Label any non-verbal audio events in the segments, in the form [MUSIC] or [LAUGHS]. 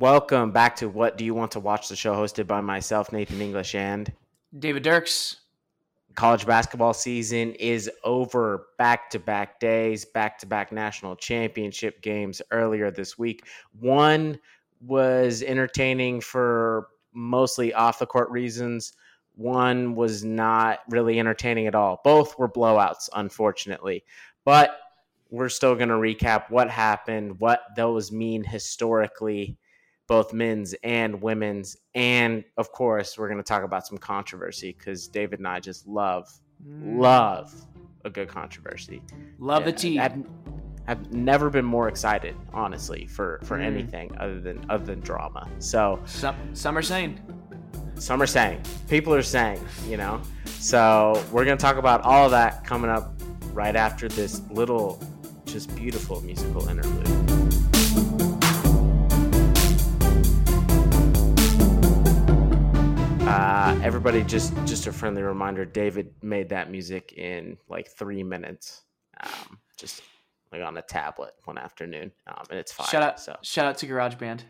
Welcome back to What Do You Want to Watch the show hosted by myself, Nathan English, and David Dirks. college basketball season is over. Back to back days, back to back national championship games earlier this week. One was entertaining for mostly off the court reasons. One was not really entertaining at all. Both were blowouts, unfortunately. But we're still going to recap what happened, what those mean historically, both men's and women's. And of course, we're going to talk about some controversy because David and I just love, love a good controversy. Love the Yeah, tea. I've, I've never been more excited, honestly, for, for Mm. anything other than other than drama. So Some, some are saying. some are saying, people are saying, you know. So we're gonna talk about all of that coming up right after this little, just beautiful musical interlude. Uh, everybody, just just a friendly reminder: David made that music in like three minutes, um, just like on a tablet one afternoon, um, and it's fire. Shout out, So shout out to GarageBand.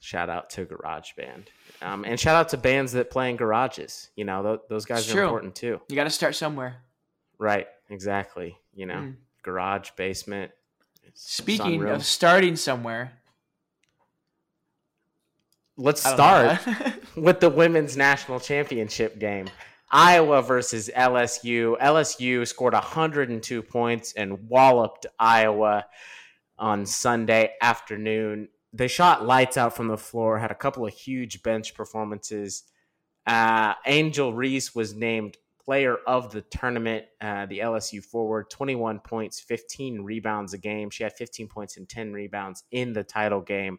shout out to GarageBand, um, and shout out to bands that play in garages. You know, th- those guys It's are true. important too. You got to start somewhere. Right? Exactly. You know, Mm. garage, basement. Speaking sunroom. of starting somewhere, let's start [LAUGHS] with the women's national championship game. Iowa versus LSU. LSU scored 102 points and walloped Iowa on Sunday afternoon. They shot lights out from the floor, had a couple of huge bench performances. Uh, Angel Reese was named player of the tournament, uh, the LSU forward, 21 points, 15 rebounds a game. She had 15 points and 10 rebounds in the title game.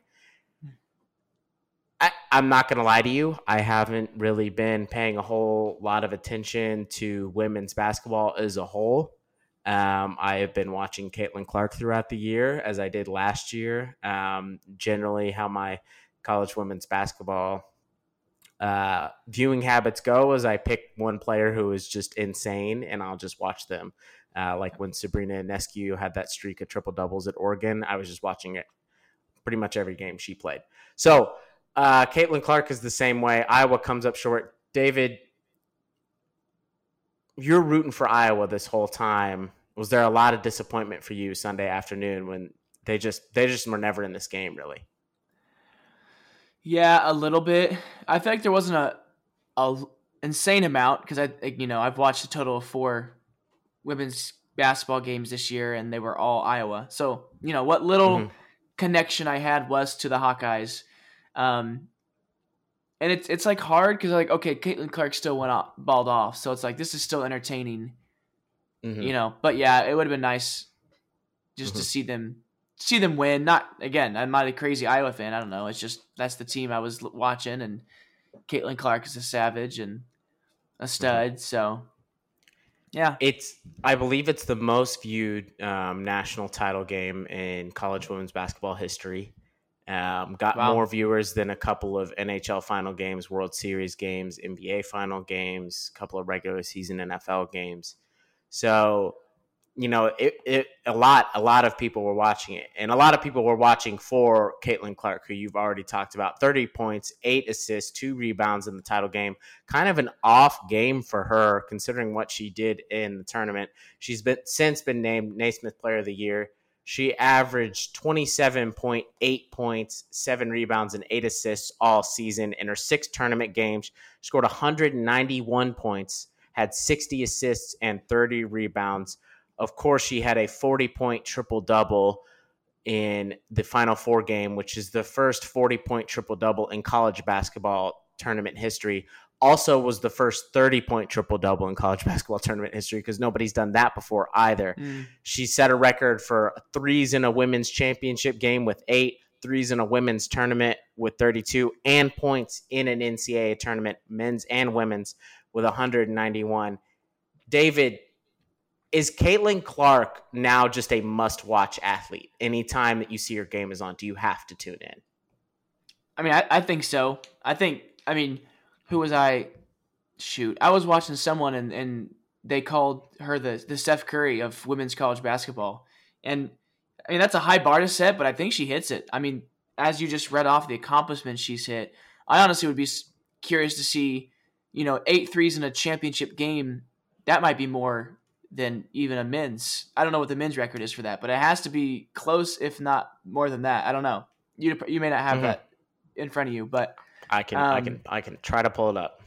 I'm not going to lie to you. I haven't really been paying a whole lot of attention to women's basketball as a whole. Um, I have been watching Caitlin Clark throughout the year, as I did last year. Um, generally, how my college women's basketball uh, viewing habits go is I pick one player who is just insane, and I'll just watch them. Uh, like when Sabrina Ionescu had that streak of triple doubles at Oregon, I was just watching it pretty much every game she played. So uh, Caitlin Clark is the same way. Iowa comes up short. David, you're rooting for Iowa this whole time. Was there a lot of disappointment for you Sunday afternoon when they just they just were never in this game really? yeah, a little bit. I feel like there wasn't a, a insane amount because I, you know, I've watched a total of four women's basketball games this year, and they were all Iowa. So you know what little Mhm. connection I had was to the Hawkeyes. Um, and it's it's like hard because like okay, Caitlin Clark still went off, balled off, so it's like this is still entertaining, Mhm. you know. But yeah, it would have been nice just to Mhm. see them see them win. Not again, I'm not a crazy Iowa fan. I don't know. It's just that's the team I was l- watching, and Caitlin Clark is a savage and a stud. So yeah, It's I believe it's the most viewed um, national title game in college women's basketball history. Um, got Wow. more viewers than a couple of NHL final games, World Series games, NBA final games, a couple of regular season NFL games. So, you know, it, it a lot a lot of people were watching it, and a lot of people were watching for Caitlin Clark, who you've already talked about. Thirty points, eight assists, two rebounds in the title game. Kind of an off game for her, considering what she did in the tournament. She's been since been named Naismith Player of the Year. She averaged 27.8 points, seven rebounds, and eight assists all season in her six tournament games. She scored 191 points, had 60 assists, and 30 rebounds. Of course, she had a 40 point triple double in the Final Four game, which is the first 40 point triple double in college basketball tournament history. Also, was the first 30 point triple double in college [LAUGHS] basketball tournament history because nobody's done that before either. Mm. She set a record for threes in a women's championship game with eight, threes in a women's tournament with 32, and points in an NCAA tournament, men's and women's, with 191. David, is Caitlin Clark now just a must watch athlete? Anytime that you see her game is on, do you have to tune in? I mean, I, I think so. I think, I mean, who was I? Shoot. I was watching someone and, and they called her the, the Steph Curry of women's college basketball. And I mean, that's a high bar to set, but I think she hits it. I mean, as you just read off the accomplishments she's hit, I honestly would be curious to see, you know, eight threes in a championship game. That might be more than even a men's. I don't know what the men's record is for that, but it has to be close, if not more than that. I don't know. You you may not have mm-hmm. that in front of you, but I can um, I can I can try to pull it up.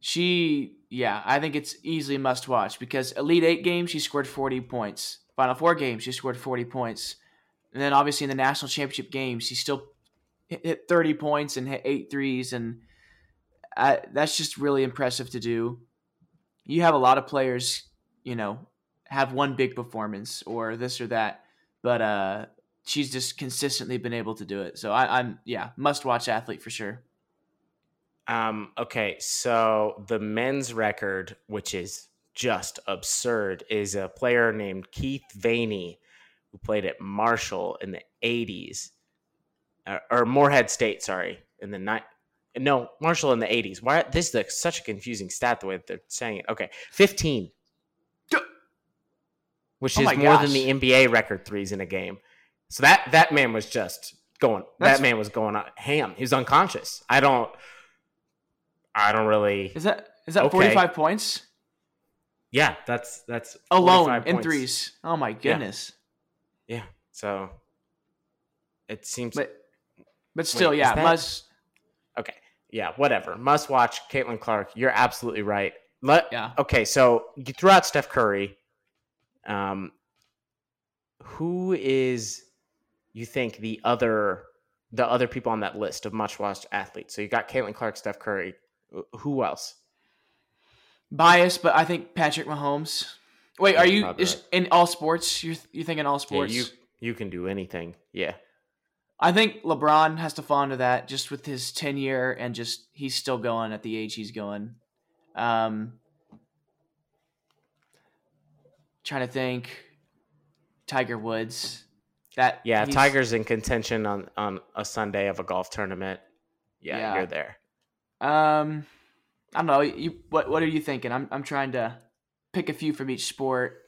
She yeah, I think it's easily must watch because Elite Eight games she scored forty points. Final Four games she scored forty points, and then obviously in the national championship games she still hit thirty points and hit eight threes, and I, that's just really impressive to do. You have a lot of players, you know, have one big performance or this or that, but uh, she's just consistently been able to do it. So I, I'm yeah, must watch athlete for sure. Um, okay, so the men's record, which is just absurd, is a player named Keith Veney who played at Marshall in the 80s, uh, or Morehead State, sorry, in the night. No, Marshall in the 80s. Why? This is a, such a confusing stat the way they're saying it. Okay, 15, which oh is more gosh. than the NBA record threes in a game. So that that man was just going. That's, that man was going on ham. He was unconscious. I don't. I don't really. Is that is that okay. forty five points? Yeah, that's that's alone in threes. Oh my goodness. Yeah. yeah. So it seems. But but still, Wait, yeah, that... must. Okay. Yeah. Whatever. Must watch Caitlin Clark. You're absolutely right. Let, yeah. Okay. So you threw out Steph Curry. Um, who is you think the other the other people on that list of much watched athletes? So you got Caitlin Clark, Steph Curry. Who else? Bias, but I think Patrick Mahomes. Wait, are you is, in all sports? You're you think in all sports? Yeah, you you can do anything. Yeah. I think LeBron has to fall into that just with his tenure and just he's still going at the age he's going. Um, trying to think, Tiger Woods. That yeah, Tiger's in contention on on a Sunday of a golf tournament. Yeah, yeah. you're there. Um, I don't know. You what what are you thinking? I'm I'm trying to pick a few from each sport.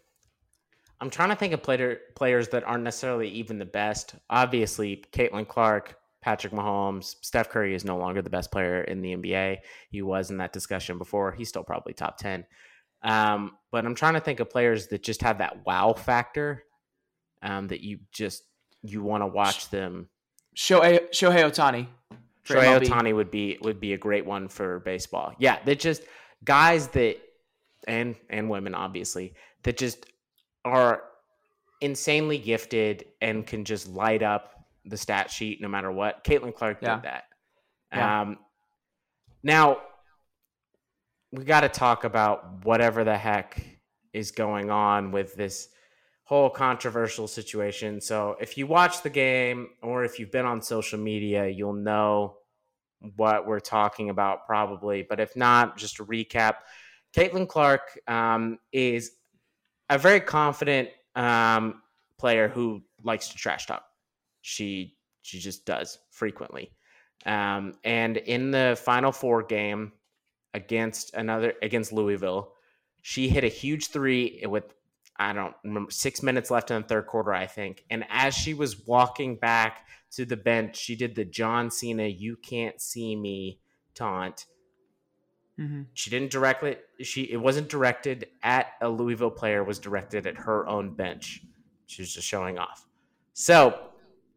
I'm trying to think of player players that aren't necessarily even the best. Obviously, Caitlin Clark, Patrick Mahomes, Steph Curry is no longer the best player in the NBA. He was in that discussion before. He's still probably top ten. Um, but I'm trying to think of players that just have that wow factor. Um, that you just you want to watch them. Shohei Shohei Ohtani. Shohei Ohtani would be would be a great one for baseball. Yeah, they're just guys that and and women obviously that just are insanely gifted and can just light up the stat sheet no matter what. Caitlin Clark yeah. did that. Yeah. Um, now we got to talk about whatever the heck is going on with this whole controversial situation. So if you watch the game or if you've been on social media, you'll know what we're talking about probably. But if not, just to recap, Caitlin Clark um, is a very confident um, player who likes to trash talk. She she just does frequently. Um, and in the Final Four game against another against Louisville, she hit a huge three with I don't remember six minutes left in the third quarter, I think. And as she was walking back to the bench, she did the John Cena "You can't see me" taunt. Mm-hmm. She didn't directly. She it wasn't directed at a Louisville player. Was directed at her own bench. She was just showing off. So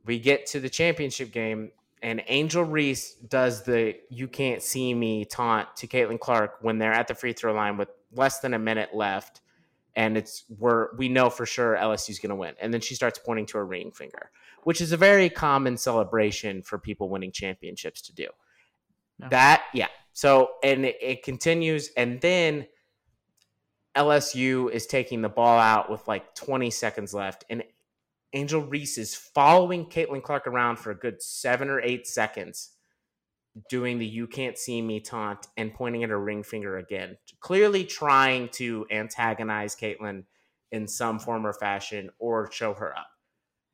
we get to the championship game, and Angel Reese does the "You can't see me" taunt to Caitlin Clark when they're at the free throw line with less than a minute left and it's we're we know for sure LSU's going to win. And then she starts pointing to her ring finger, which is a very common celebration for people winning championships to do. No. That yeah. So and it, it continues, and then LSU is taking the ball out with like 20 seconds left, and Angel Reese is following Caitlin Clark around for a good seven or eight seconds doing the you can't see me taunt and pointing at her ring finger again, clearly trying to antagonize Caitlin in some form or fashion or show her up.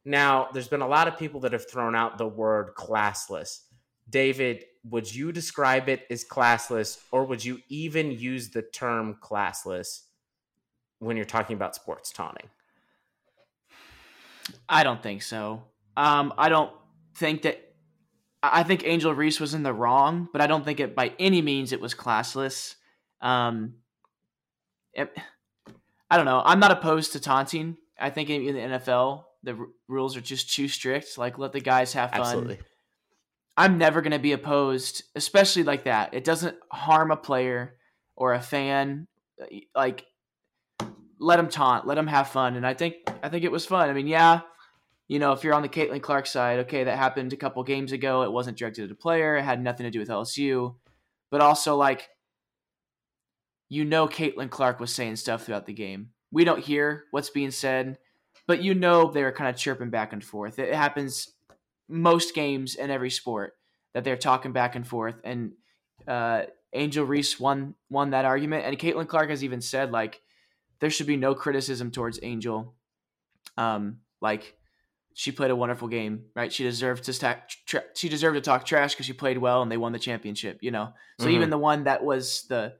Now, there's been a lot of people that have thrown out the word classless. David, would you describe it as classless or would you even use the term classless when you're talking about sports taunting? I don't think so. Um, I don't think that I think Angel Reese was in the wrong, but I don't think it by any means it was classless. Um, it, I don't know. I'm not opposed to taunting. I think in, in the NFL the r- rules are just too strict. Like let the guys have fun. Absolutely. I'm never going to be opposed, especially like that. It doesn't harm a player or a fan. Like let them taunt, let them have fun, and I think I think it was fun. I mean, yeah, you know, if you're on the Caitlin Clark side, okay, that happened a couple games ago. It wasn't directed at a player. It had nothing to do with LSU, but also like, you know, Caitlin Clark was saying stuff throughout the game. We don't hear what's being said, but you know they're kind of chirping back and forth. It happens most games in every sport that they're talking back and forth. And uh, Angel Reese won won that argument, and Caitlin Clark has even said like there should be no criticism towards Angel. Um, like she played a wonderful game, right? She deserved to stack, tra- she deserved to talk trash because she played well and they won the championship. You know, so Mhm. even the one that was the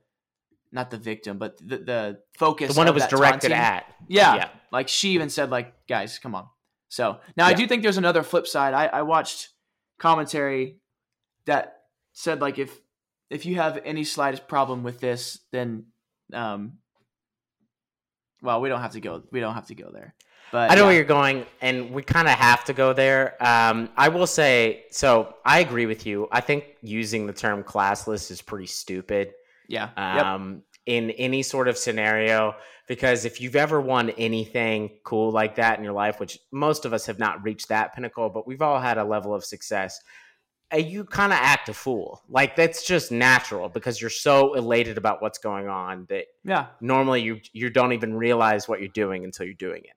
not the victim, but the the focus, The one that was that directed taunting- at. yeah, Yeah. like she even said, like, guys, come on. So now I do think there's another flip side. I, I watched commentary that said like if if you have any slightest problem with this, then um well, we don't have to go we don't have to go there. But I know yeah. where you're going, and we kind of have to go there. Um, I will say, so I agree with you. I think using the term classless is pretty stupid yeah. yep. um, in any sort of scenario. Because if you've ever won anything cool like that in your life, which most of us have not reached that pinnacle, but we've all had a level of success, uh, you kind of act a fool. Like that's just natural because you're so elated about what's going on that Yeah. normally you you don't even realize what you're doing until you're doing it.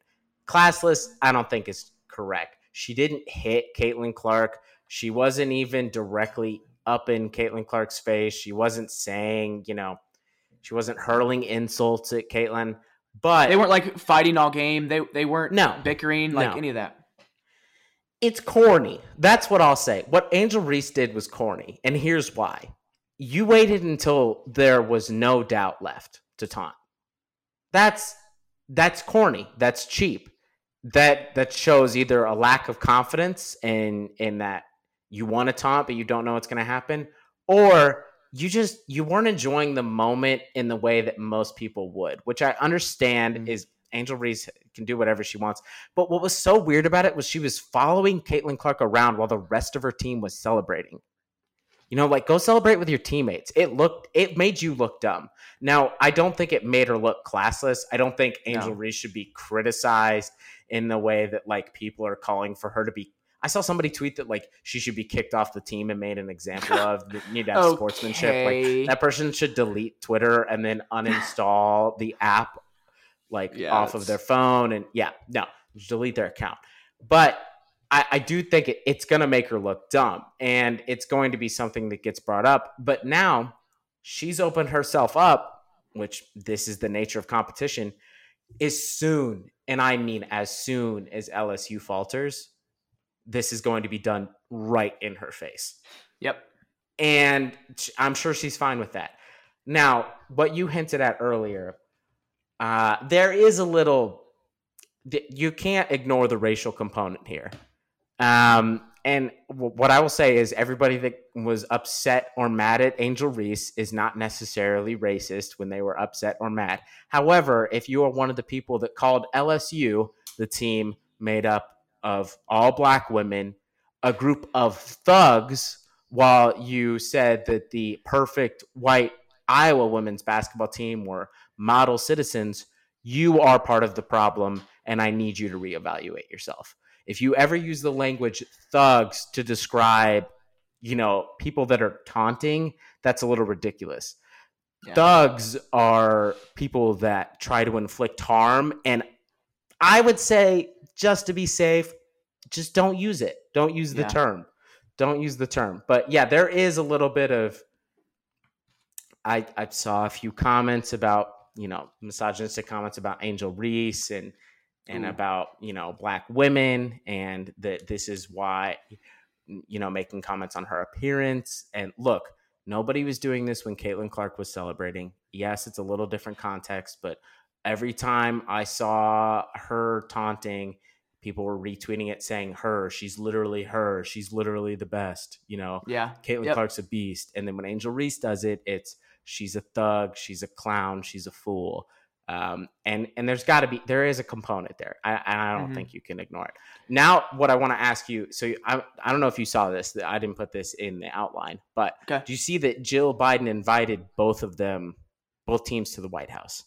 Classless, I don't think is correct. She didn't hit Caitlin Clark. She wasn't even directly up in Caitlin Clark's face. She wasn't saying, you know, she wasn't hurling insults at Caitlin. But They weren't like fighting all game. They they weren't No. bickering like No. any of that. it's corny. That's what I'll say. What Angel Reese did was corny, and here's why. You waited until there was no doubt left to taunt. That's that's corny. That's cheap. That that shows either a lack of confidence in in that you want to taunt but you don't know what's going to happen, or you just you weren't enjoying the moment in the way that most people would, which I understand Mhm. is Angel Reese can do whatever she wants. But what was so weird about it was she was following Caitlin Clark around while the rest of her team was celebrating. You know, like go celebrate with your teammates. It looked, it made you look dumb. Now, I don't think it made her look classless. I don't think Angel No. Reese should be criticized in the way that like people are calling for her to be. I saw somebody tweet that like she should be kicked off the team and made an example [LAUGHS] of. need to have sportsmanship. Like that person should delete Twitter and then uninstall [SIGHS] the app like Yeah, off of their phone and yeah, no, just delete their account. But I, I do think it, it's going to make her look dumb and it's going to be something that gets brought up. But now she's opened herself up, which this is the nature of competition, is soon, and I mean as soon as LSU falters, this is going to be done right in her face Yep. and I'm sure she's fine with that. Now, what you hinted at earlier, uh, there is a little. You can't ignore the racial component here. Um, and w- what I will say is, everybody that was upset or mad at Angel Reese is not necessarily racist when they were upset or mad. However, if you are one of the people that called LSU the team made up of all black women, a group of thugs while you said that the perfect white Iowa women's basketball team were model citizens, you are part of the problem, and I need you to reevaluate yourself. If you ever use the language thugs to describe, you know, people that are taunting, that's a little ridiculous. Yeah. Thugs are people that try to inflict harm, and I would say, just to be safe, just don't use it. Don't use the Yeah. term. Don't use the term. But yeah, there is a little bit of. I I saw a few comments about you know misogynistic comments about Angel Reese and and Ooh. about you know black women and that this is why you know making comments on her appearance and look nobody was doing this when Caitlin Clark was celebrating. Yes, it's a little different context, but every time I saw her taunting, people were retweeting it saying her, she's literally her, she's literally the best. You know, Yeah. Caitlin Yep. Clark's a beast. And then when Angel Reese does it, it's she's a thug, she's a clown, she's a fool. Um, and and there's got to be there is a component there. I, and I don't Mhm. think you can ignore it. Now, what I want to ask you, so I I don't know if you saw this. I didn't put this in the outline, but Okay. do you see that Jill Biden invited both of them, both teams, to the White House?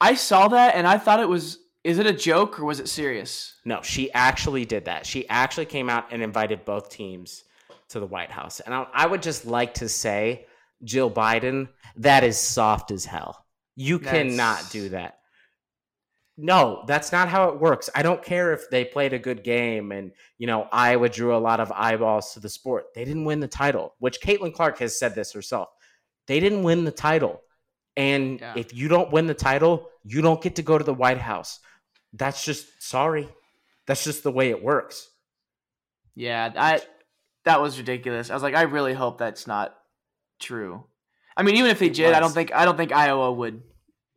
I saw that and I thought it was is it a joke or was it serious? No, she actually did that. She actually came out and invited both teams to the White House. And I, I would just like to say, Jill Biden, that is soft as hell. You That's- cannot do that. No, that's not how it works. I don't care if they played a good game and, you know, Iowa drew a lot of eyeballs to the sport. They didn't win the title, which Caitlin Clark has said this herself. They didn't win the title. And Yeah. if you don't win the title, you don't get to go to the White House. That's just sorry. That's just the way it works. Yeah, I that was ridiculous. I was like, I really hope that's not true. I mean, even if they It did, I don't think I don't think Iowa would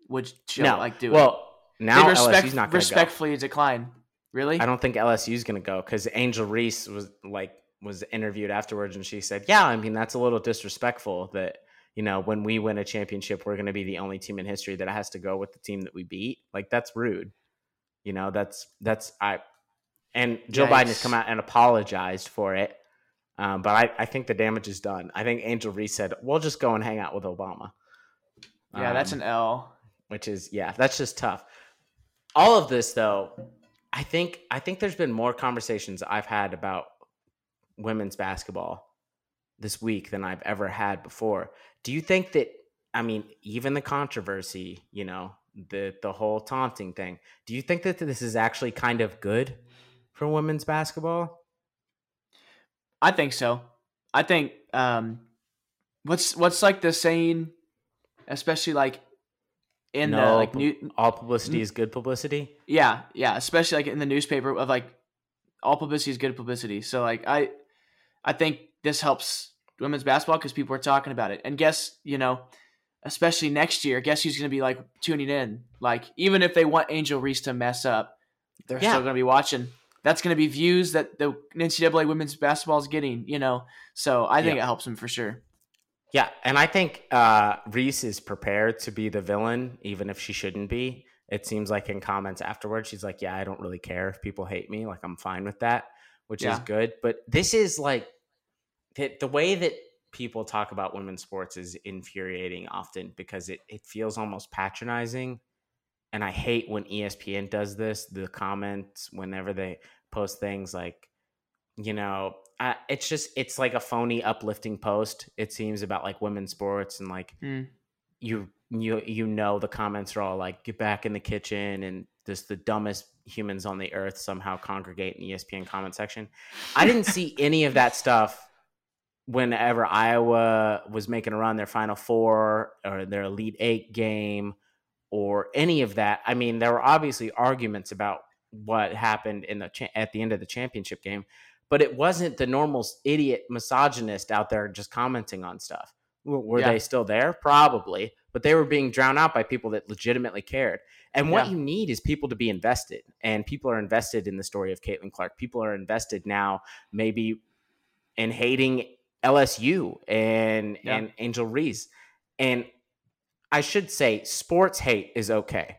would show, no, like do it. well, now They'd respect, LSU's not going to go. respectfully decline. Really? I don't think LSU's going to go because Angel Reese was like was interviewed afterwards, and she said, "Yeah, I mean that's a little disrespectful that you know when we win a championship, we're going to be the only team in history that has to go with the team that we beat. Like that's rude. You know, that's that's I." And Joe Biden has come out and apologized for it. Um, but I, I think the damage is done. I think Angel Reese said, "We'll just go and hang out with Obama." yeah, that's Um, an L. which is yeah, that's just tough. All of this though, I think I think there's been more conversations I've had about women's basketball this week than I've ever had before. Do you think that I mean, even the controversy, you know, the the whole taunting thing, do you think that this is actually kind of good for women's basketball? I think so. I think um what's what's like the saying especially like in the like but- new All publicity is good publicity. yeah, yeah, especially like in the newspaper of like all publicity is good publicity. So like I I think this helps women's basketball because people are talking about it. And guess, you know, especially next year, guess who's gonna be like tuning in? Like even if they want Angel Reese to mess up, they're Yeah. still gonna be watching. That's gonna be views that the NCAA women's basketball is getting, you know. So I think Yeah. it helps them for sure. Yeah, and I think uh, Reese is prepared to be the villain, even if she shouldn't be. It seems like in comments afterwards, she's like, "Yeah, I don't really care if people hate me. Like, I'm fine with that," which is good. But this is like the, the way that people talk about women's sports is infuriating often because it it feels almost patronizing, and I hate when ESPN does this. The comments whenever they post things like you know I, it's just it's like a phony uplifting post it seems about like women's sports and like Mm. you you you know the comments are all like get back in the kitchen and just the dumbest humans on the earth somehow congregate in the espn comment section i didn't see [LAUGHS] any of that stuff whenever iowa was making a run their final four or their elite eight game or any of that i mean there were obviously arguments about what happened in the cha- at the end of the championship game but it wasn't the normal idiot misogynist out there just commenting on stuff. Were Yeah. they still there? Probably, but they were being drowned out by people that legitimately cared. And what Yeah. you need is people to be invested, and people are invested in the story of Caitlin Clark. People are invested now, maybe in hating LSU and Yeah. and Angel Reese. And I should say, sports hate is okay.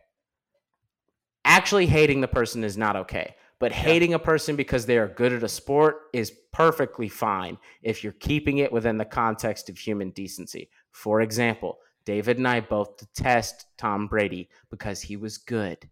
Actually, hating the person is not okay. But hating a person because they are good at a sport is perfectly fine if you're keeping it within the context of human decency. For example, David and I both detest Tom Brady because he was good.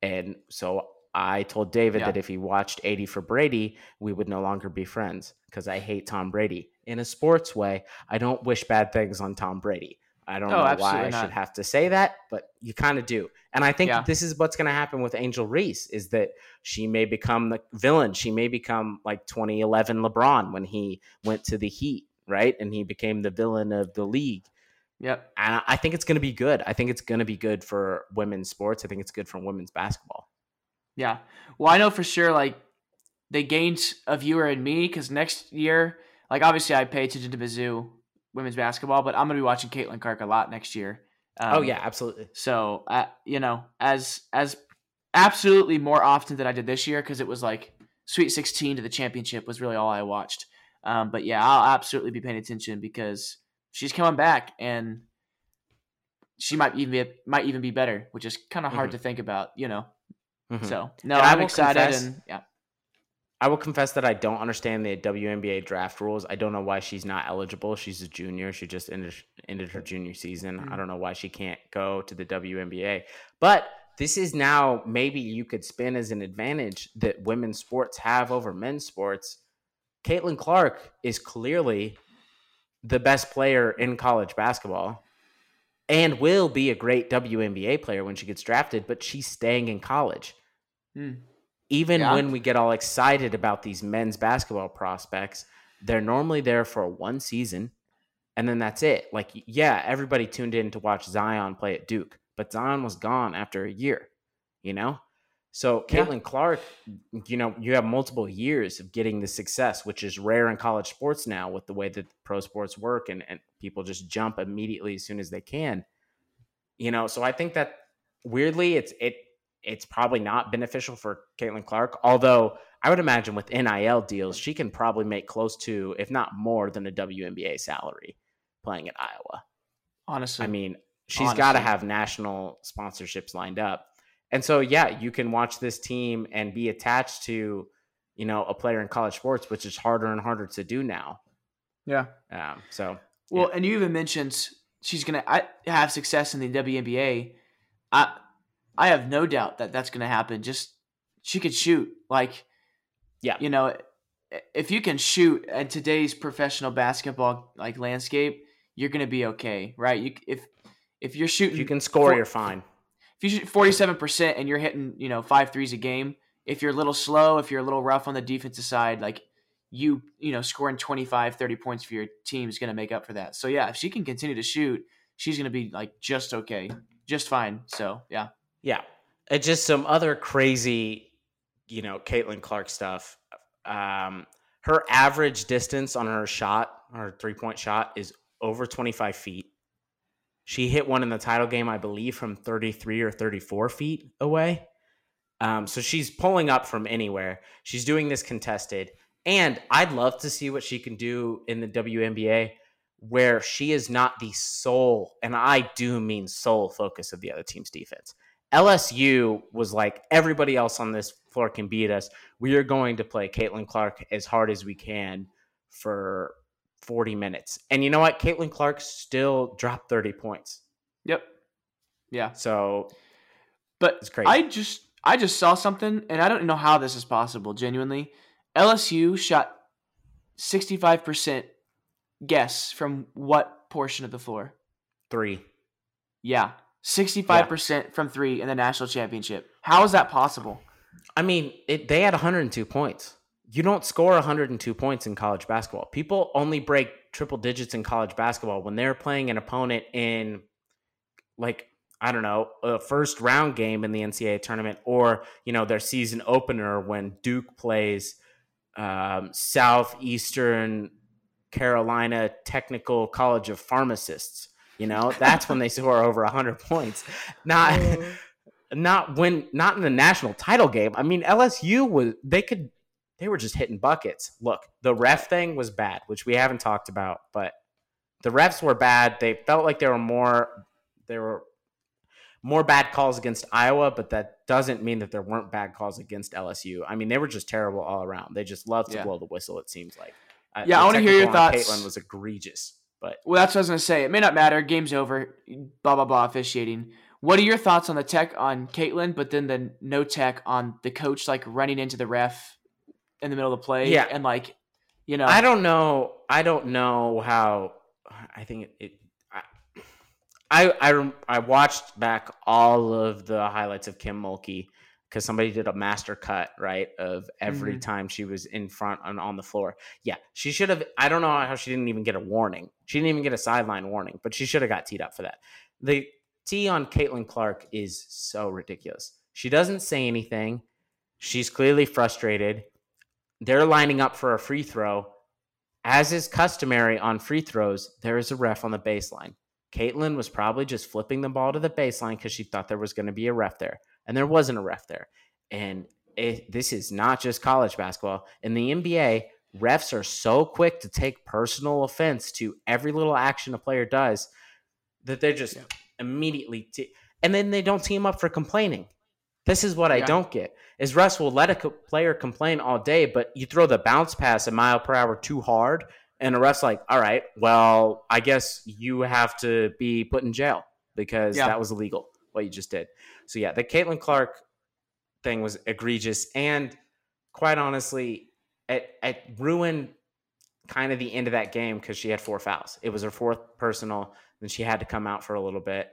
And so I told David Yeah. that if he watched 80 for Brady, we would no longer be friends because I hate Tom Brady. In a sports way, I don't wish bad things on Tom Brady. I don't Oh, know why I not. should have to say that, but you kind of do. And I think Yeah. this is what's going to happen with Angel Reese is that she may become the villain. She may become like 2011 LeBron when he went to the Heat, right? And he became the villain of the league. Yep. And I- think it's going to be good. I think it's going to be good for women's sports. I think it's good for women's basketball. Yeah. Well, I know for sure, like, they gained a viewer in me because next year, like, obviously I pay attention to Mizzou women's basketball, but I'm going to be watching Caitlin Clark a lot next year. Um, oh yeah, absolutely. So, uh, you know, as, as absolutely more often than I did this year because it was like Sweet 16 to the championship was really all I watched. Um, but yeah, I'll absolutely be paying attention because she's coming back and she might even be might even be better, which is kind of hard Mhm. to think about, you know. Mhm. So no, And I'm excited confess- and yeah. I will confess that I don't understand the WNBA draft rules. I don't know why she's not eligible. She's a junior. She just ended, ended her junior season. Mm. I don't know why she can't go to the WNBA. But this is now maybe you could spin as an advantage that women's sports have over men's sports. Caitlin Clark is clearly the best player in college basketball and will be a great WNBA player when she gets drafted, but she's staying in college Hmm. Even Yeah. when we get all excited about these men's basketball prospects, they're normally there for one season and then that's it. Like, yeah, everybody tuned in to watch Zion play at Duke, but Zion was gone after a year, you know? So, Yeah. Caitlin Clark, you know, you have multiple years of getting the success, which is rare in college sports now with the way that pro sports work and, and people just jump immediately as soon as they can. You know, so I think that weirdly it's it it's probably not beneficial for Caitlin Clark. Although I would imagine with NIL deals, she can probably make close to, if not more than a WNBA salary playing at Iowa. Honestly. I mean, she's got to have national sponsorships lined up. And so, yeah, you can watch this team and be attached to, you know, a player in college sports, which is harder and harder to do now. yeah. Um, so, Well, and you even mentioned she's gonna have success in the WNBA. I I have no doubt that that's gonna happen. Just she could shoot like, Yeah. you know, if you can shoot in today's professional basketball like landscape, you're gonna be okay, right? You if if you're shooting, if you can score, you're fine. if you shoot 47% and you're hitting, you know, five threes a game, if you're a little slow, if you're a little rough on the defensive side, like you, you know, scoring 25, 30 points for your team is going to make up for that. So yeah, if she can continue to shoot, she's going to be like just okay, just fine. So yeah. Yeah. It's just some other crazy, you know, Caitlin Clark stuff. Um, her average distance on her shot, her three point shot, is over 25 feet. She hit one in the title game, I believe, from 33 or 34 feet away. Um, so she's pulling up from anywhere. She's doing this contested. And I'd love to see what she can do in the WNBA where she is not the sole, and I do mean sole focus of the other team's defense. LSU was like everybody else on this floor can beat us. We are going to play Caitlin Clark as hard as we can for 40 minutes. And you know what? Caitlin Clark still dropped 30 points. Yep. Yeah. So But It's crazy. I just I just saw something and I don't know how this is possible, genuinely. LSU shot 65% guess from what portion of the floor? three. Yeah. 65% from 3 in the national championship. How is that possible? I mean, it, they had 102 points. You don't score 102 points in college basketball. People only break triple digits in college basketball when they're playing an opponent in, like, I don't know, a first round game in the NCAA tournament or, you know, their season opener when Duke plays um, Southeastern Carolina Technical College of Pharmacists. You know, that's when they score over 100 points. Not [LAUGHS] not when not in the national title game. I mean, LSU was they could they were just hitting buckets. Look, the ref thing was bad, which we haven't talked about, but the refs were bad. They felt like there were more there were more bad calls against Iowa, but that doesn't mean that there weren't bad calls against LSU. I mean, they were just terrible all around. They just love to Yeah. blow the whistle. It seems like. Uh, Yeah, I wanna hear your thoughts. Caitlin was egregious, but Well, that's what I was going to say. It may not matter. Game's over. Blah, blah, blah, officiating. What are your thoughts on the tech on Caitlin, but then the no tech on the coach, like running into the ref in the middle of the play? Yeah. And, like, you know. I don't know. I don't know how. I think it. it I I I watched back all of the highlights of Kim Mulkey because somebody did a master cut right of every Mhm. time she was in front and on the floor. Yeah, she should have. I don't know how she didn't even get a warning. She didn't even get a sideline warning, but she should have got teed up for that. The tee on Caitlin Clark is so ridiculous. She doesn't say anything. She's clearly frustrated. They're lining up for a free throw. As is customary on free throws, there is a ref on the baseline. Caitlin was probably just flipping the ball to the baseline because she thought there was going to be a ref there. And there wasn't a ref there. And it, this is not just college basketball. In the NBA, refs are so quick to take personal offense to every little action a player does that they're just yeah. immediately t- and then they don't team up for complaining. This is what yeah. I don't get. Is refs will let a co- player complain all day, but you throw the bounce pass a mile per hour too hard, and a ref's like, "All right, well, I guess you have to be put in jail because yeah. that was illegal what you just did." So yeah, the Caitlin Clark thing was egregious, and quite honestly, it, it ruined kind of the end of that game because she had four fouls. It was her fourth personal, and she had to come out for a little bit.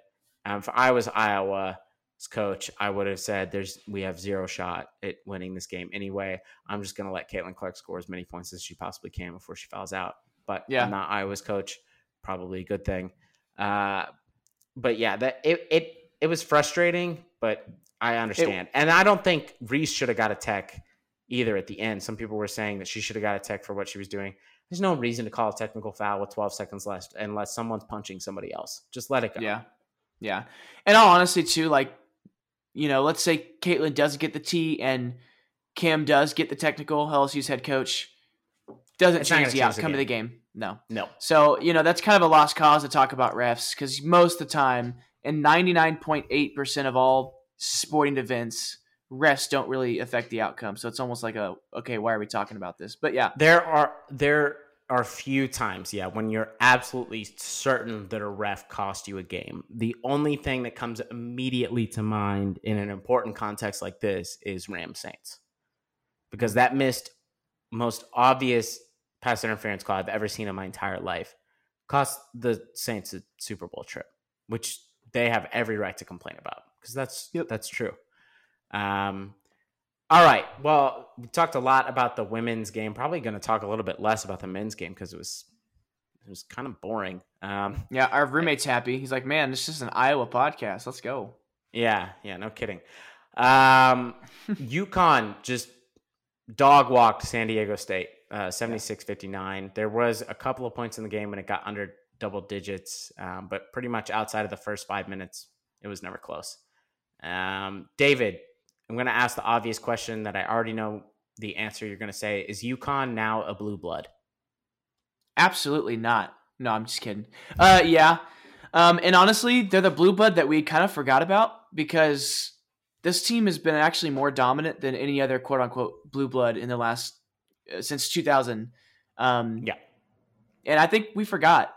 Um, if I was Iowa's coach, I would have said, "There's we have zero shot at winning this game anyway. I'm just going to let Caitlin Clark score as many points as she possibly can before she fouls out." But yeah, I'm not Iowa's coach. Probably a good thing. Uh, but yeah, that it it it was frustrating, but I understand. It, and I don't think Reese should have got a tech either at the end. Some people were saying that she should have got a tech for what she was doing. There's no reason to call a technical foul with 12 seconds left unless someone's punching somebody else. Just let it go. Yeah. Yeah. And all honestly, too, like, you know, let's say Caitlin does get the T and Cam does get the technical, LSU's head coach. Doesn't it's change the outcome of the game. No. No. So, you know, that's kind of a lost cause to talk about refs because most of the time, and 99.8% of all sporting events, refs don't really affect the outcome. So it's almost like a okay, why are we talking about this? But yeah, there are there are few times, yeah, when you're absolutely certain that a ref cost you a game. The only thing that comes immediately to mind in an important context like this is Ram Saints, because that missed most obvious pass interference call I've ever seen in my entire life. Cost the Saints a Super Bowl trip, which they have every right to complain about because that's yep. that's true. Um, all right. Well, we talked a lot about the women's game. Probably going to talk a little bit less about the men's game because it was it was kind of boring. Um, yeah, our roommate's happy. He's like, "Man, this is an Iowa podcast. Let's go." Yeah, yeah, no kidding. Um, [LAUGHS] UConn just dog walked San Diego State, uh, 76-59. There was a couple of points in the game when it got under double digits, um, but pretty much outside of the first five minutes, it was never close. Um, David, I'm going to ask the obvious question that I already know the answer you're going to say. Is UConn now a blue blood? Absolutely not. No, I'm just kidding. Uh, yeah. Um, and honestly, they're the blue blood that we kind of forgot about because this team has been actually more dominant than any other quote unquote blue blood in the last uh, since 2000. Um, yeah. And I think we forgot.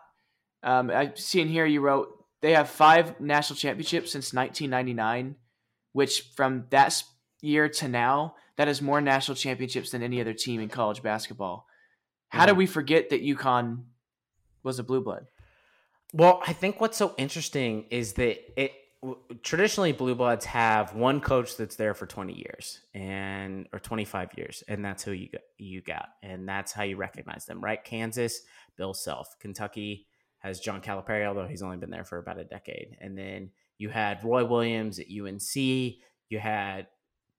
Um, I see in here you wrote they have five national championships since 1999 which from that year to now, that is more national championships than any other team in college basketball. How yeah. did we forget that UConn was a blue blood? Well, I think what's so interesting is that it traditionally blue bloods have one coach that's there for 20 years and or 25 years and that's who you got, you got and that's how you recognize them right kansas bill self kentucky has john calipari although he's only been there for about a decade and then you had Roy Williams at UNC. You had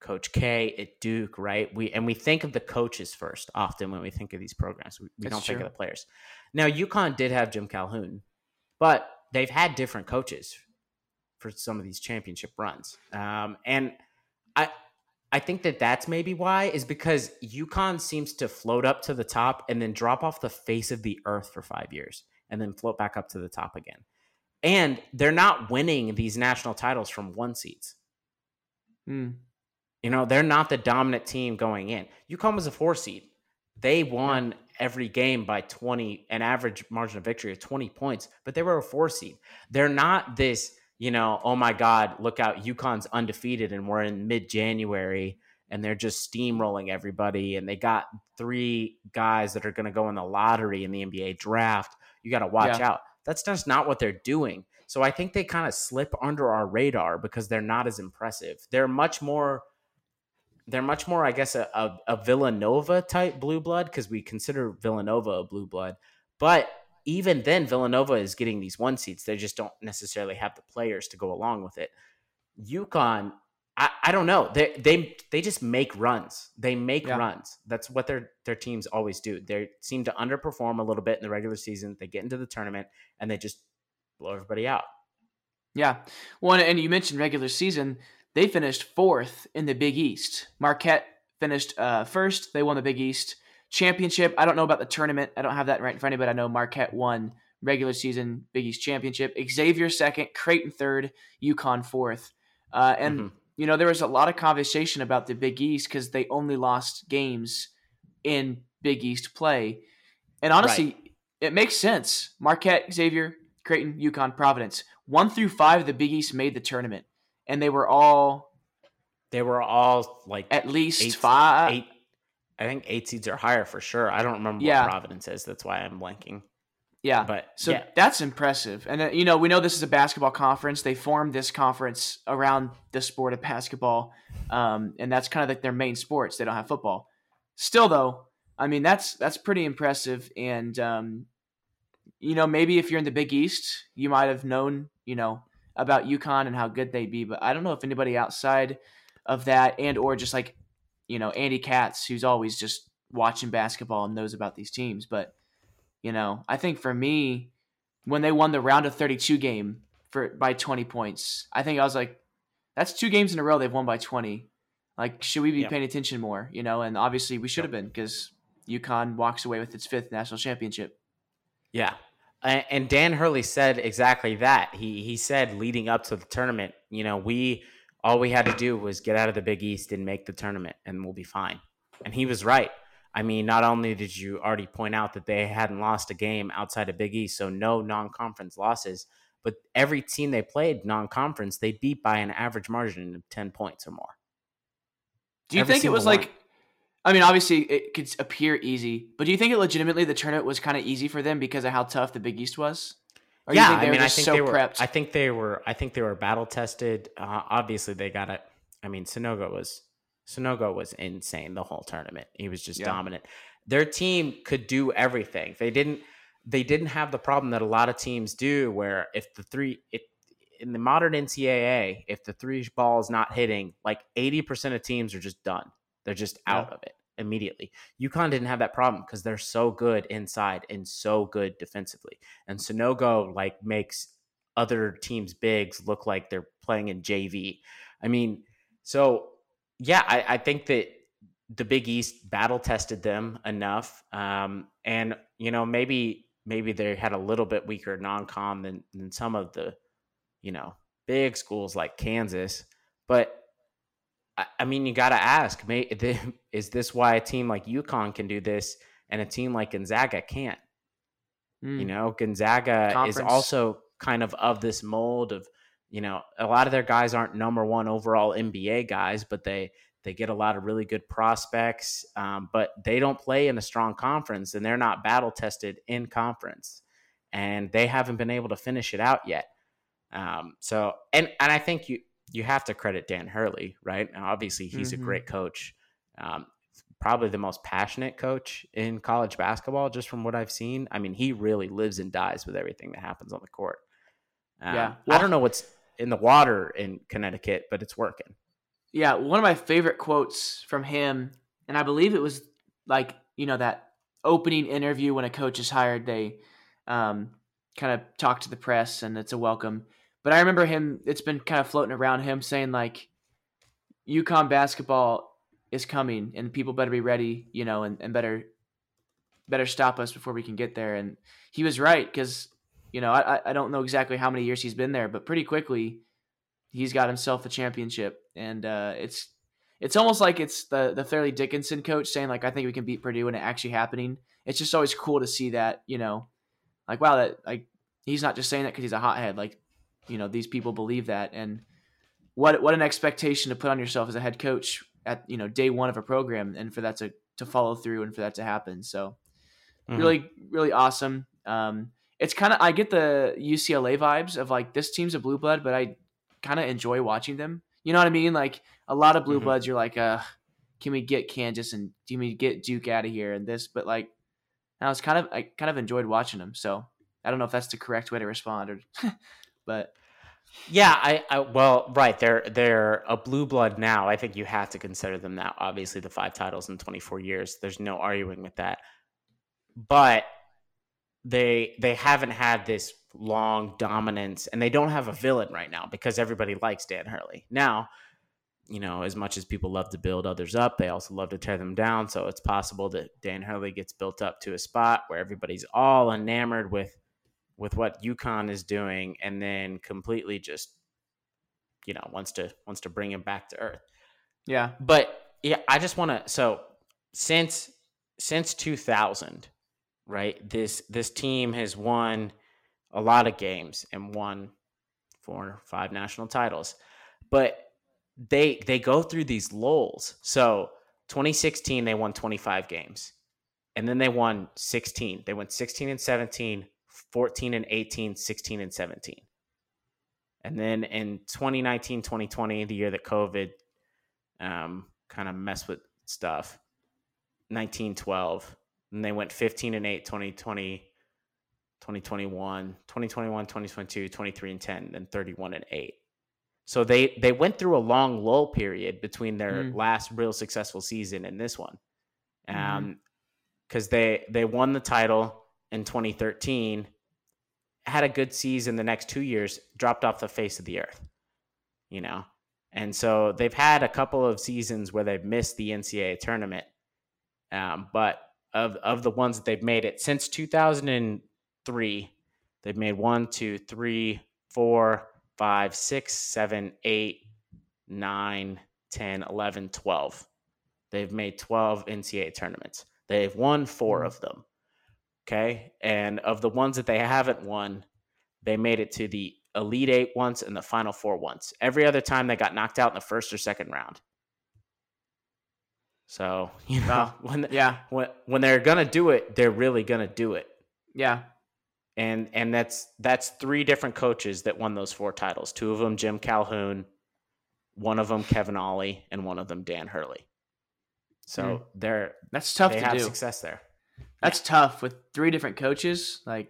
Coach K at Duke, right? We and we think of the coaches first often when we think of these programs. We, we don't true. think of the players. Now UConn did have Jim Calhoun, but they've had different coaches for some of these championship runs. Um, and I I think that that's maybe why is because UConn seems to float up to the top and then drop off the face of the earth for five years and then float back up to the top again. And they're not winning these national titles from one seeds. Mm. You know, they're not the dominant team going in. UConn was a four seed. They won every game by 20, an average margin of victory of 20 points, but they were a four seed. They're not this, you know, oh my God, look out, UConn's undefeated and we're in mid January and they're just steamrolling everybody. And they got three guys that are going to go in the lottery in the NBA draft. You got to watch yeah. out. That's just not what they're doing. So I think they kind of slip under our radar because they're not as impressive. They're much more they're much more, I guess, a, a, a Villanova type blue blood because we consider Villanova a blue blood. But even then, Villanova is getting these one seeds. They just don't necessarily have the players to go along with it. UConn I, I don't know. They they they just make runs. They make yeah. runs. That's what their their teams always do. They seem to underperform a little bit in the regular season. They get into the tournament and they just blow everybody out. Yeah. Well, and you mentioned regular season. they finished fourth in the Big East. Marquette finished uh, first. They won the Big East championship. I don't know about the tournament. I don't have that right in front of me, but I know Marquette won regular season Big East championship. Xavier second, Creighton third, UConn fourth. Uh, and mm-hmm. You know there was a lot of conversation about the Big East because they only lost games in Big East play, and honestly, right. it makes sense. Marquette, Xavier, Creighton, UConn, Providence, one through five, the Big East made the tournament, and they were all they were all like at least eight, five. Eight, I think eight seeds are higher for sure. I don't remember yeah. what Providence is. That's why I'm blanking. Yeah, but so yeah. that's impressive. And uh, you know, we know this is a basketball conference. They formed this conference around the sport of basketball, um, and that's kind of like their main sports. They don't have football. Still, though, I mean that's that's pretty impressive. And um, you know, maybe if you're in the Big East, you might have known, you know, about UConn and how good they'd be. But I don't know if anybody outside of that and or just like, you know, Andy Katz, who's always just watching basketball and knows about these teams. But you know, I think for me, when they won the round of 32 game for by 20 points, I think I was like, that's two games in a row they've won by 20. Like, should we be paying attention more? You know, and obviously we should have been because UConn walks away with its fifth national championship. Yeah. And Dan Hurley said exactly that. He he said leading up to the tournament, you know, we all we had to do was get out of the Big East and make the tournament, and we'll be fine. And he was right. I mean, not only did you already point out that they hadn't lost a game outside of Big East, so no non conference losses, but every team they played non conference, they beat by an average margin of 10 points or more. Do you every think it was one. like, I mean, obviously it could appear easy, but do you think it legitimately the tournament was kind of easy for them because of how tough the Big East was? Or yeah, I mean, I think so they were. Prepped? I think they were. I think they were battle tested. Uh, obviously, they got it. I mean, Sanogo was Sanogo was insane the whole tournament. He was just yeah. dominant. Their team could do everything. They didn't they didn't have the problem that a lot of teams do where if the three it, in the modern NCAA, if the three ball is not hitting, like 80% of teams are just done. They're just out yeah. of it immediately. UConn didn't have that problem because they're so good inside and so good defensively. And Sanogo like makes other teams' bigs look like they're playing in JV. I mean, so yeah, I, I think that the Big East battle tested them enough, um, and you know maybe maybe they had a little bit weaker non-com than than some of the you know big schools like Kansas, but. I, I mean, you got to ask: may, [LAUGHS] Is this why a team like UConn can do this, and a team like Gonzaga can't? Mm. You know, Gonzaga Conference. is also kind of of this mold of you know, a lot of their guys aren't number one overall NBA guys, but they they get a lot of really good prospects. Um, but they don't play in a strong conference, and they're not battle tested in conference, and they haven't been able to finish it out yet. Um, so, and and I think you you have to credit Dan Hurley, right? Obviously, he's mm-hmm. a great coach. Um, probably the most passionate coach in college basketball, just from what I've seen. I mean, he really lives and dies with everything that happens on the court. Um, yeah, well, I don't know what's in the water in Connecticut, but it's working. Yeah, one of my favorite quotes from him, and I believe it was like you know that opening interview when a coach is hired, they um, kind of talk to the press and it's a welcome. But I remember him; it's been kind of floating around him saying like, "UConn basketball is coming, and people better be ready, you know, and, and better better stop us before we can get there." And he was right because you know, I I don't know exactly how many years he's been there, but pretty quickly he's got himself a championship, and uh, it's it's almost like it's the the Fairleigh Dickinson coach saying like I think we can beat Purdue and it actually happening. It's just always cool to see that you know, like wow that like he's not just saying that because he's a hothead. Like you know these people believe that, and what what an expectation to put on yourself as a head coach at you know day one of a program, and for that to to follow through and for that to happen. So mm-hmm. really really awesome. Um, it's kind of I get the UCLA vibes of like this team's a blue blood, but I kind of enjoy watching them. You know what I mean? Like a lot of blue mm-hmm. bloods, you're like, uh, can we get Kansas and can we get Duke out of here and this? But like, I was kind of I kind of enjoyed watching them. So I don't know if that's the correct way to respond, or [LAUGHS] but yeah, I, I well, right. They're they're a blue blood now. I think you have to consider them that. Obviously, the five titles in 24 years. There's no arguing with that. But they they haven't had this long dominance and they don't have a villain right now because everybody likes Dan Hurley. Now, you know, as much as people love to build others up, they also love to tear them down. So it's possible that Dan Hurley gets built up to a spot where everybody's all enamored with with what UConn is doing, and then completely just, you know, wants to wants to bring him back to earth. Yeah, but yeah, I just want to. So since since 2000, right? This this team has won a lot of games and won four or five national titles, but they they go through these lulls. So 2016 they won 25 games. And then they won 16. They went 16 and 17, 14 and 18, 16 and 17. And then in 2019, 2020, the year that COVID um, kind of messed with stuff, 1912, and they went 15 and 8, 2020, 2021, 2021, 2022, 23 and 10, then 31 and 8. So they they went through a long lull period between their mm. last real successful season and this one, um, mm. because they they won the title in 2013, had a good season the next two years, dropped off the face of the earth, you know, and so they've had a couple of seasons where they've missed the NCAA tournament, um, but of of the ones that they've made it since 2003, they've made one, two, three, four five, six, seven, eight, nine, 10, 11, 12. They've made 12 NCAA tournaments. They've won four mm-hmm. of them. Okay. And of the ones that they haven't won, they made it to the Elite Eight once and the Final Four once. Every other time they got knocked out in the first or second round. So, [LAUGHS] you know, when, yeah. when, when they're to do it, they're really to do it. Yeah and and that's that's three different coaches that won those four titles. Two of them Jim Calhoun, one of them Kevin Ollie, and one of them Dan Hurley. So mm. they're that's tough they to have do. Success there. That's yeah. tough with three different coaches. Like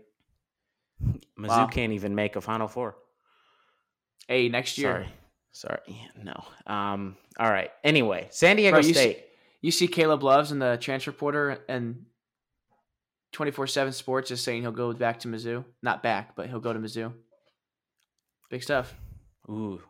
Mizzou wow. can't even make a Final Four. Hey, next year. Sorry, sorry, no. Um, all right. Anyway, San Diego Bro, State. You see Caleb Love's in the transfer portal, and 24 7 Sports is saying he'll go back to Mizzou. Not back, but he'll go to Mizzou. Big stuff. Ooh,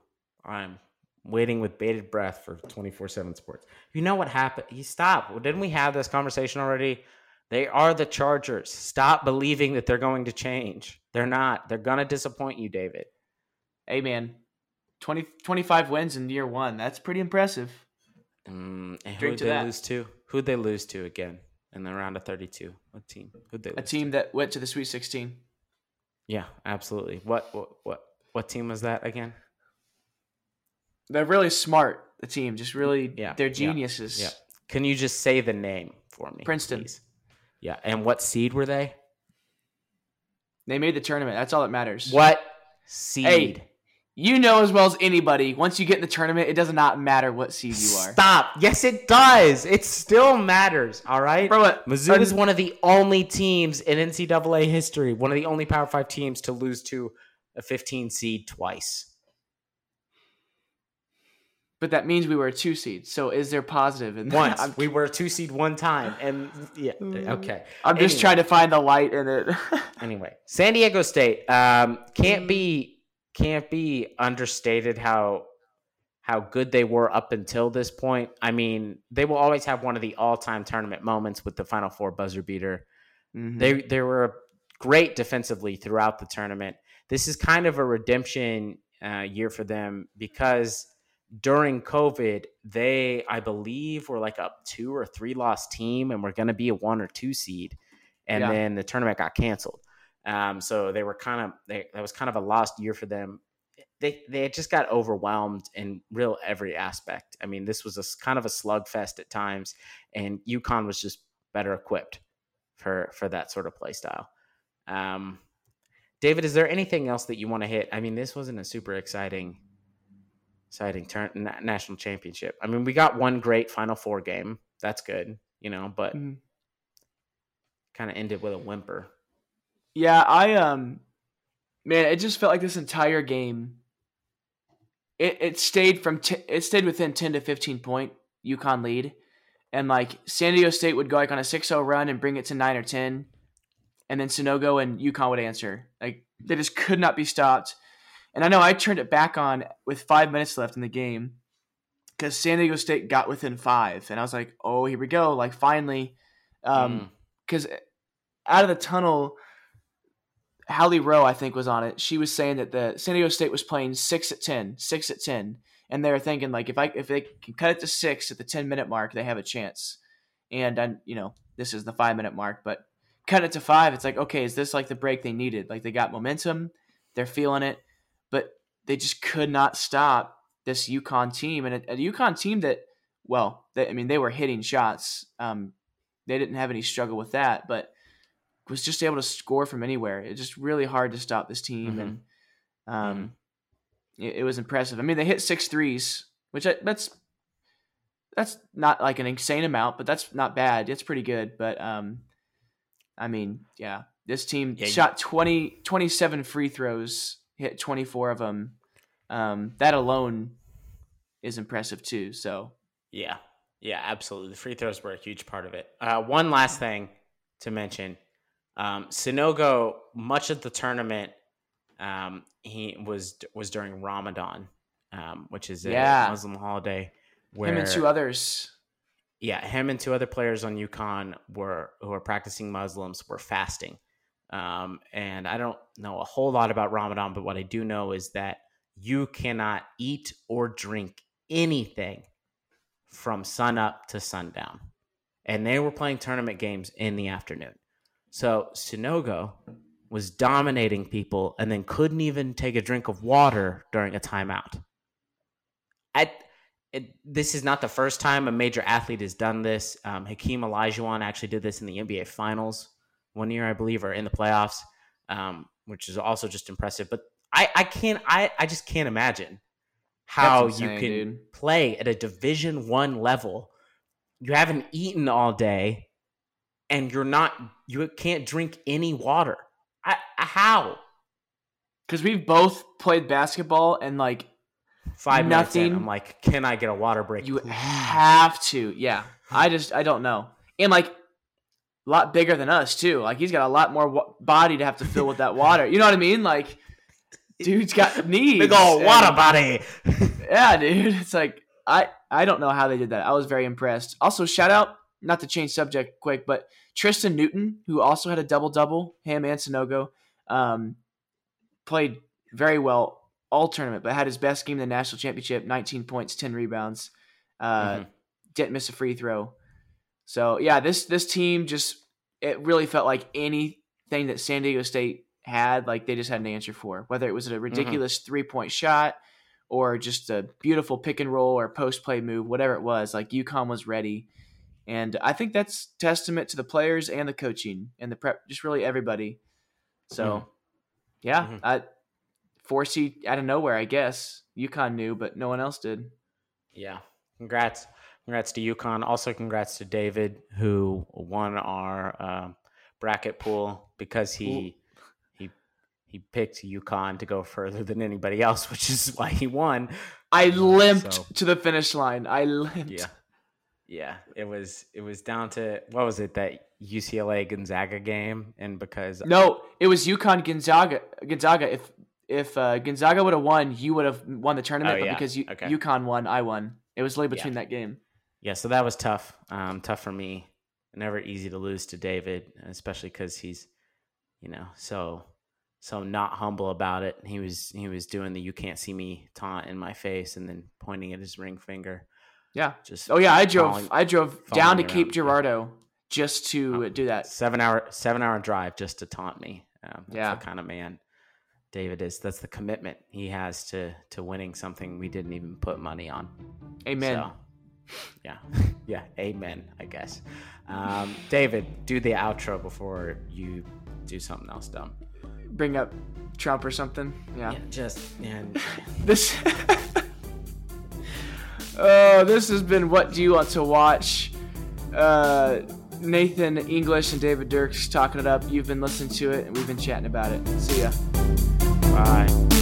I'm waiting with bated breath for 24 7 Sports. You know what happened? You stop. Didn't we have this conversation already? They are the Chargers. Stop believing that they're going to change. They're not. They're going to disappoint you, David. Hey, man. 20, 25 wins in year one. That's pretty impressive. Mm, who'd they that. lose to? Who'd they lose to again? in the round of 32? What team? who they? A team to? that went to the Sweet 16. Yeah, absolutely. What what what what team was that again? They're really smart. The team, just really, yeah, they're geniuses. Yeah. yeah. Can you just say the name for me? Princeton. Please? Yeah, and what seed were they? They made the tournament. That's all that matters. What seed? Hey, you know as well as anybody, once you get in the tournament, it does not matter what seed you are. Stop. Yes, it does. It still matters. All right. Bro, what? Mizzou is one of the only teams in NCAA history, one of the only Power Five teams to lose to a 15 seed twice. But that means we were a two seed. So is there positive in that? Once we were a two seed one time, [LAUGHS] and yeah, okay. I'm just anyway. trying to find the light in it. [LAUGHS] anyway, San Diego State um, can't be can't be understated how how good they were up until this point. I mean, they will always have one of the all-time tournament moments with the Final Four buzzer beater. Mm-hmm. They they were great defensively throughout the tournament. This is kind of a redemption uh, year for them because during COVID, they I believe were like a two or three loss team and were going to be a one or two seed, and yeah. then the tournament got canceled. Um, so they were kind of they, that was kind of a lost year for them. They they just got overwhelmed in real every aspect. I mean, this was a kind of a slugfest at times, and UConn was just better equipped for for that sort of play style. Um, David, is there anything else that you want to hit? I mean, this wasn't a super exciting exciting turn national championship. I mean, we got one great Final Four game. That's good, you know, but mm. kind of ended with a whimper. Yeah, I um man, it just felt like this entire game it, it stayed from t- it stayed within 10 to 15 point UConn lead. And like San Diego State would go like on a 6-0 run and bring it to 9 or 10 and then Sanogo and UConn would answer. Like they just could not be stopped. And I know I turned it back on with 5 minutes left in the game because San Diego State got within five, and I was like, oh, here we go, like finally, um, mm. out of the tunnel. Hallie Rowe, I think, was on it. She was saying that the San Diego State was playing six at 10, six at 10. And they were thinking, like, if I if they can cut it to six at the 10 minute mark, they have a chance. And, I, you know, this is the five minute mark, but cut it to five, it's like, okay, is this like the break they needed? Like, they got momentum, they're feeling it, but they just could not stop this UConn team. And a, a UConn team that, well, they, I mean, they were hitting shots. Um, they didn't have any struggle with that, but was just able to score from anywhere. It's just really hard to stop this team, mm-hmm. and um, mm-hmm. it, it, was impressive. I mean, they hit six threes, which I, that's that's not like an insane amount, but that's not bad. It's pretty good. But um, I mean, yeah, this team yeah, shot 20, 27 free throws, hit twenty four of them. Um, that alone is impressive too. So yeah, yeah, absolutely. The free throws were a huge part of it. Uh, one last thing to mention um, Sanogo, much of the tournament, um, he was was during Ramadan, um, which is a yeah. Muslim holiday. Where, him and two others. Yeah, him and two other players on UConn were who are practicing Muslims were fasting. Um, and I don't know a whole lot about Ramadan, but what I do know is that you cannot eat or drink anything from sun up to sundown. And they were playing tournament games in the afternoon. So Sanogo was dominating people and then couldn't even take a drink of water during a timeout. I, it, this is not the first time a major athlete has done this. Um, Hakeem Olajuwon actually did this in the NBA Finals one year, I believe, or in the playoffs, um, which is also just impressive. But I, I can't, I, I just can't imagine how insane, you can dude. play at a Division One level. You haven't eaten all day and you're not you can't drink any water. I, how? Because we've both played basketball and like five nothing. In, I'm like, can I get a water break? You please? have to. Yeah, I just I don't know. And like a lot bigger than us too. Like he's got a lot more wa- body to have to fill with that water. You know what I mean? Like, dude's got [LAUGHS] needs. Big old water and, body. [LAUGHS] yeah, dude. It's like I I don't know how they did that. I was very impressed. Also, shout out not to change subject quick, but Tristan Newton, who also had a double double, him and Sanogo, um, played very well all tournament, but had his best game in the national championship 19 points, 10 rebounds. Uh, mm-hmm. Didn't miss a free throw. So, yeah, this this team just, it really felt like anything that San Diego State had, like they just had an answer for, whether it was a mm-hmm. ridiculous mm-hmm. three point shot or just a beautiful pick and roll or post play move, whatever it was. Like UConn was ready. And I think that's testament to the players and the coaching and the prep, just really everybody. So, mm-hmm. yeah, mm-hmm. I, four seed out of nowhere, I guess. UConn knew, but no one else did. Yeah, congrats, congrats to UConn. Also, congrats to David who won our uh, bracket pool because he Ooh. he he picked UConn to go further than anybody else, [LAUGHS] which is why he won. I limped so, to the finish line. I limped. Yeah yeah, it was it was down to what was it that UCLA Gonzaga game, and because no, it was UConn Gonzaga. Gonzaga. If if uh, Gonzaga would have won, you would have won the tournament. Oh, yeah. But because you, okay. UConn won, I won. It was late between yeah. that game. Yeah, so that was tough. Um, tough for me. Never easy to lose to David, especially because he's, you know, so so not humble about it. He was he was doing the "you can't see me" taunt in my face, and then pointing at his ring finger. Yeah. Just oh yeah, I drove falling, I drove down to Cape Girardeau just to oh, do that. Seven hour seven hour drive just to taunt me. Um, that's yeah. the kind of man David is. That's the commitment he has to to winning something we didn't even put money on. Amen. So, yeah, [LAUGHS] yeah, amen. I guess. Um, David, do the outro before you do something else dumb. Bring up Trump or something. Yeah. yeah just and [LAUGHS] this. Oh, this has been What Do You Want to Watch? Uh, Nathan English and David Dirks talking it up. You've been listening to it, and we've been chatting about it. See ya. Bye.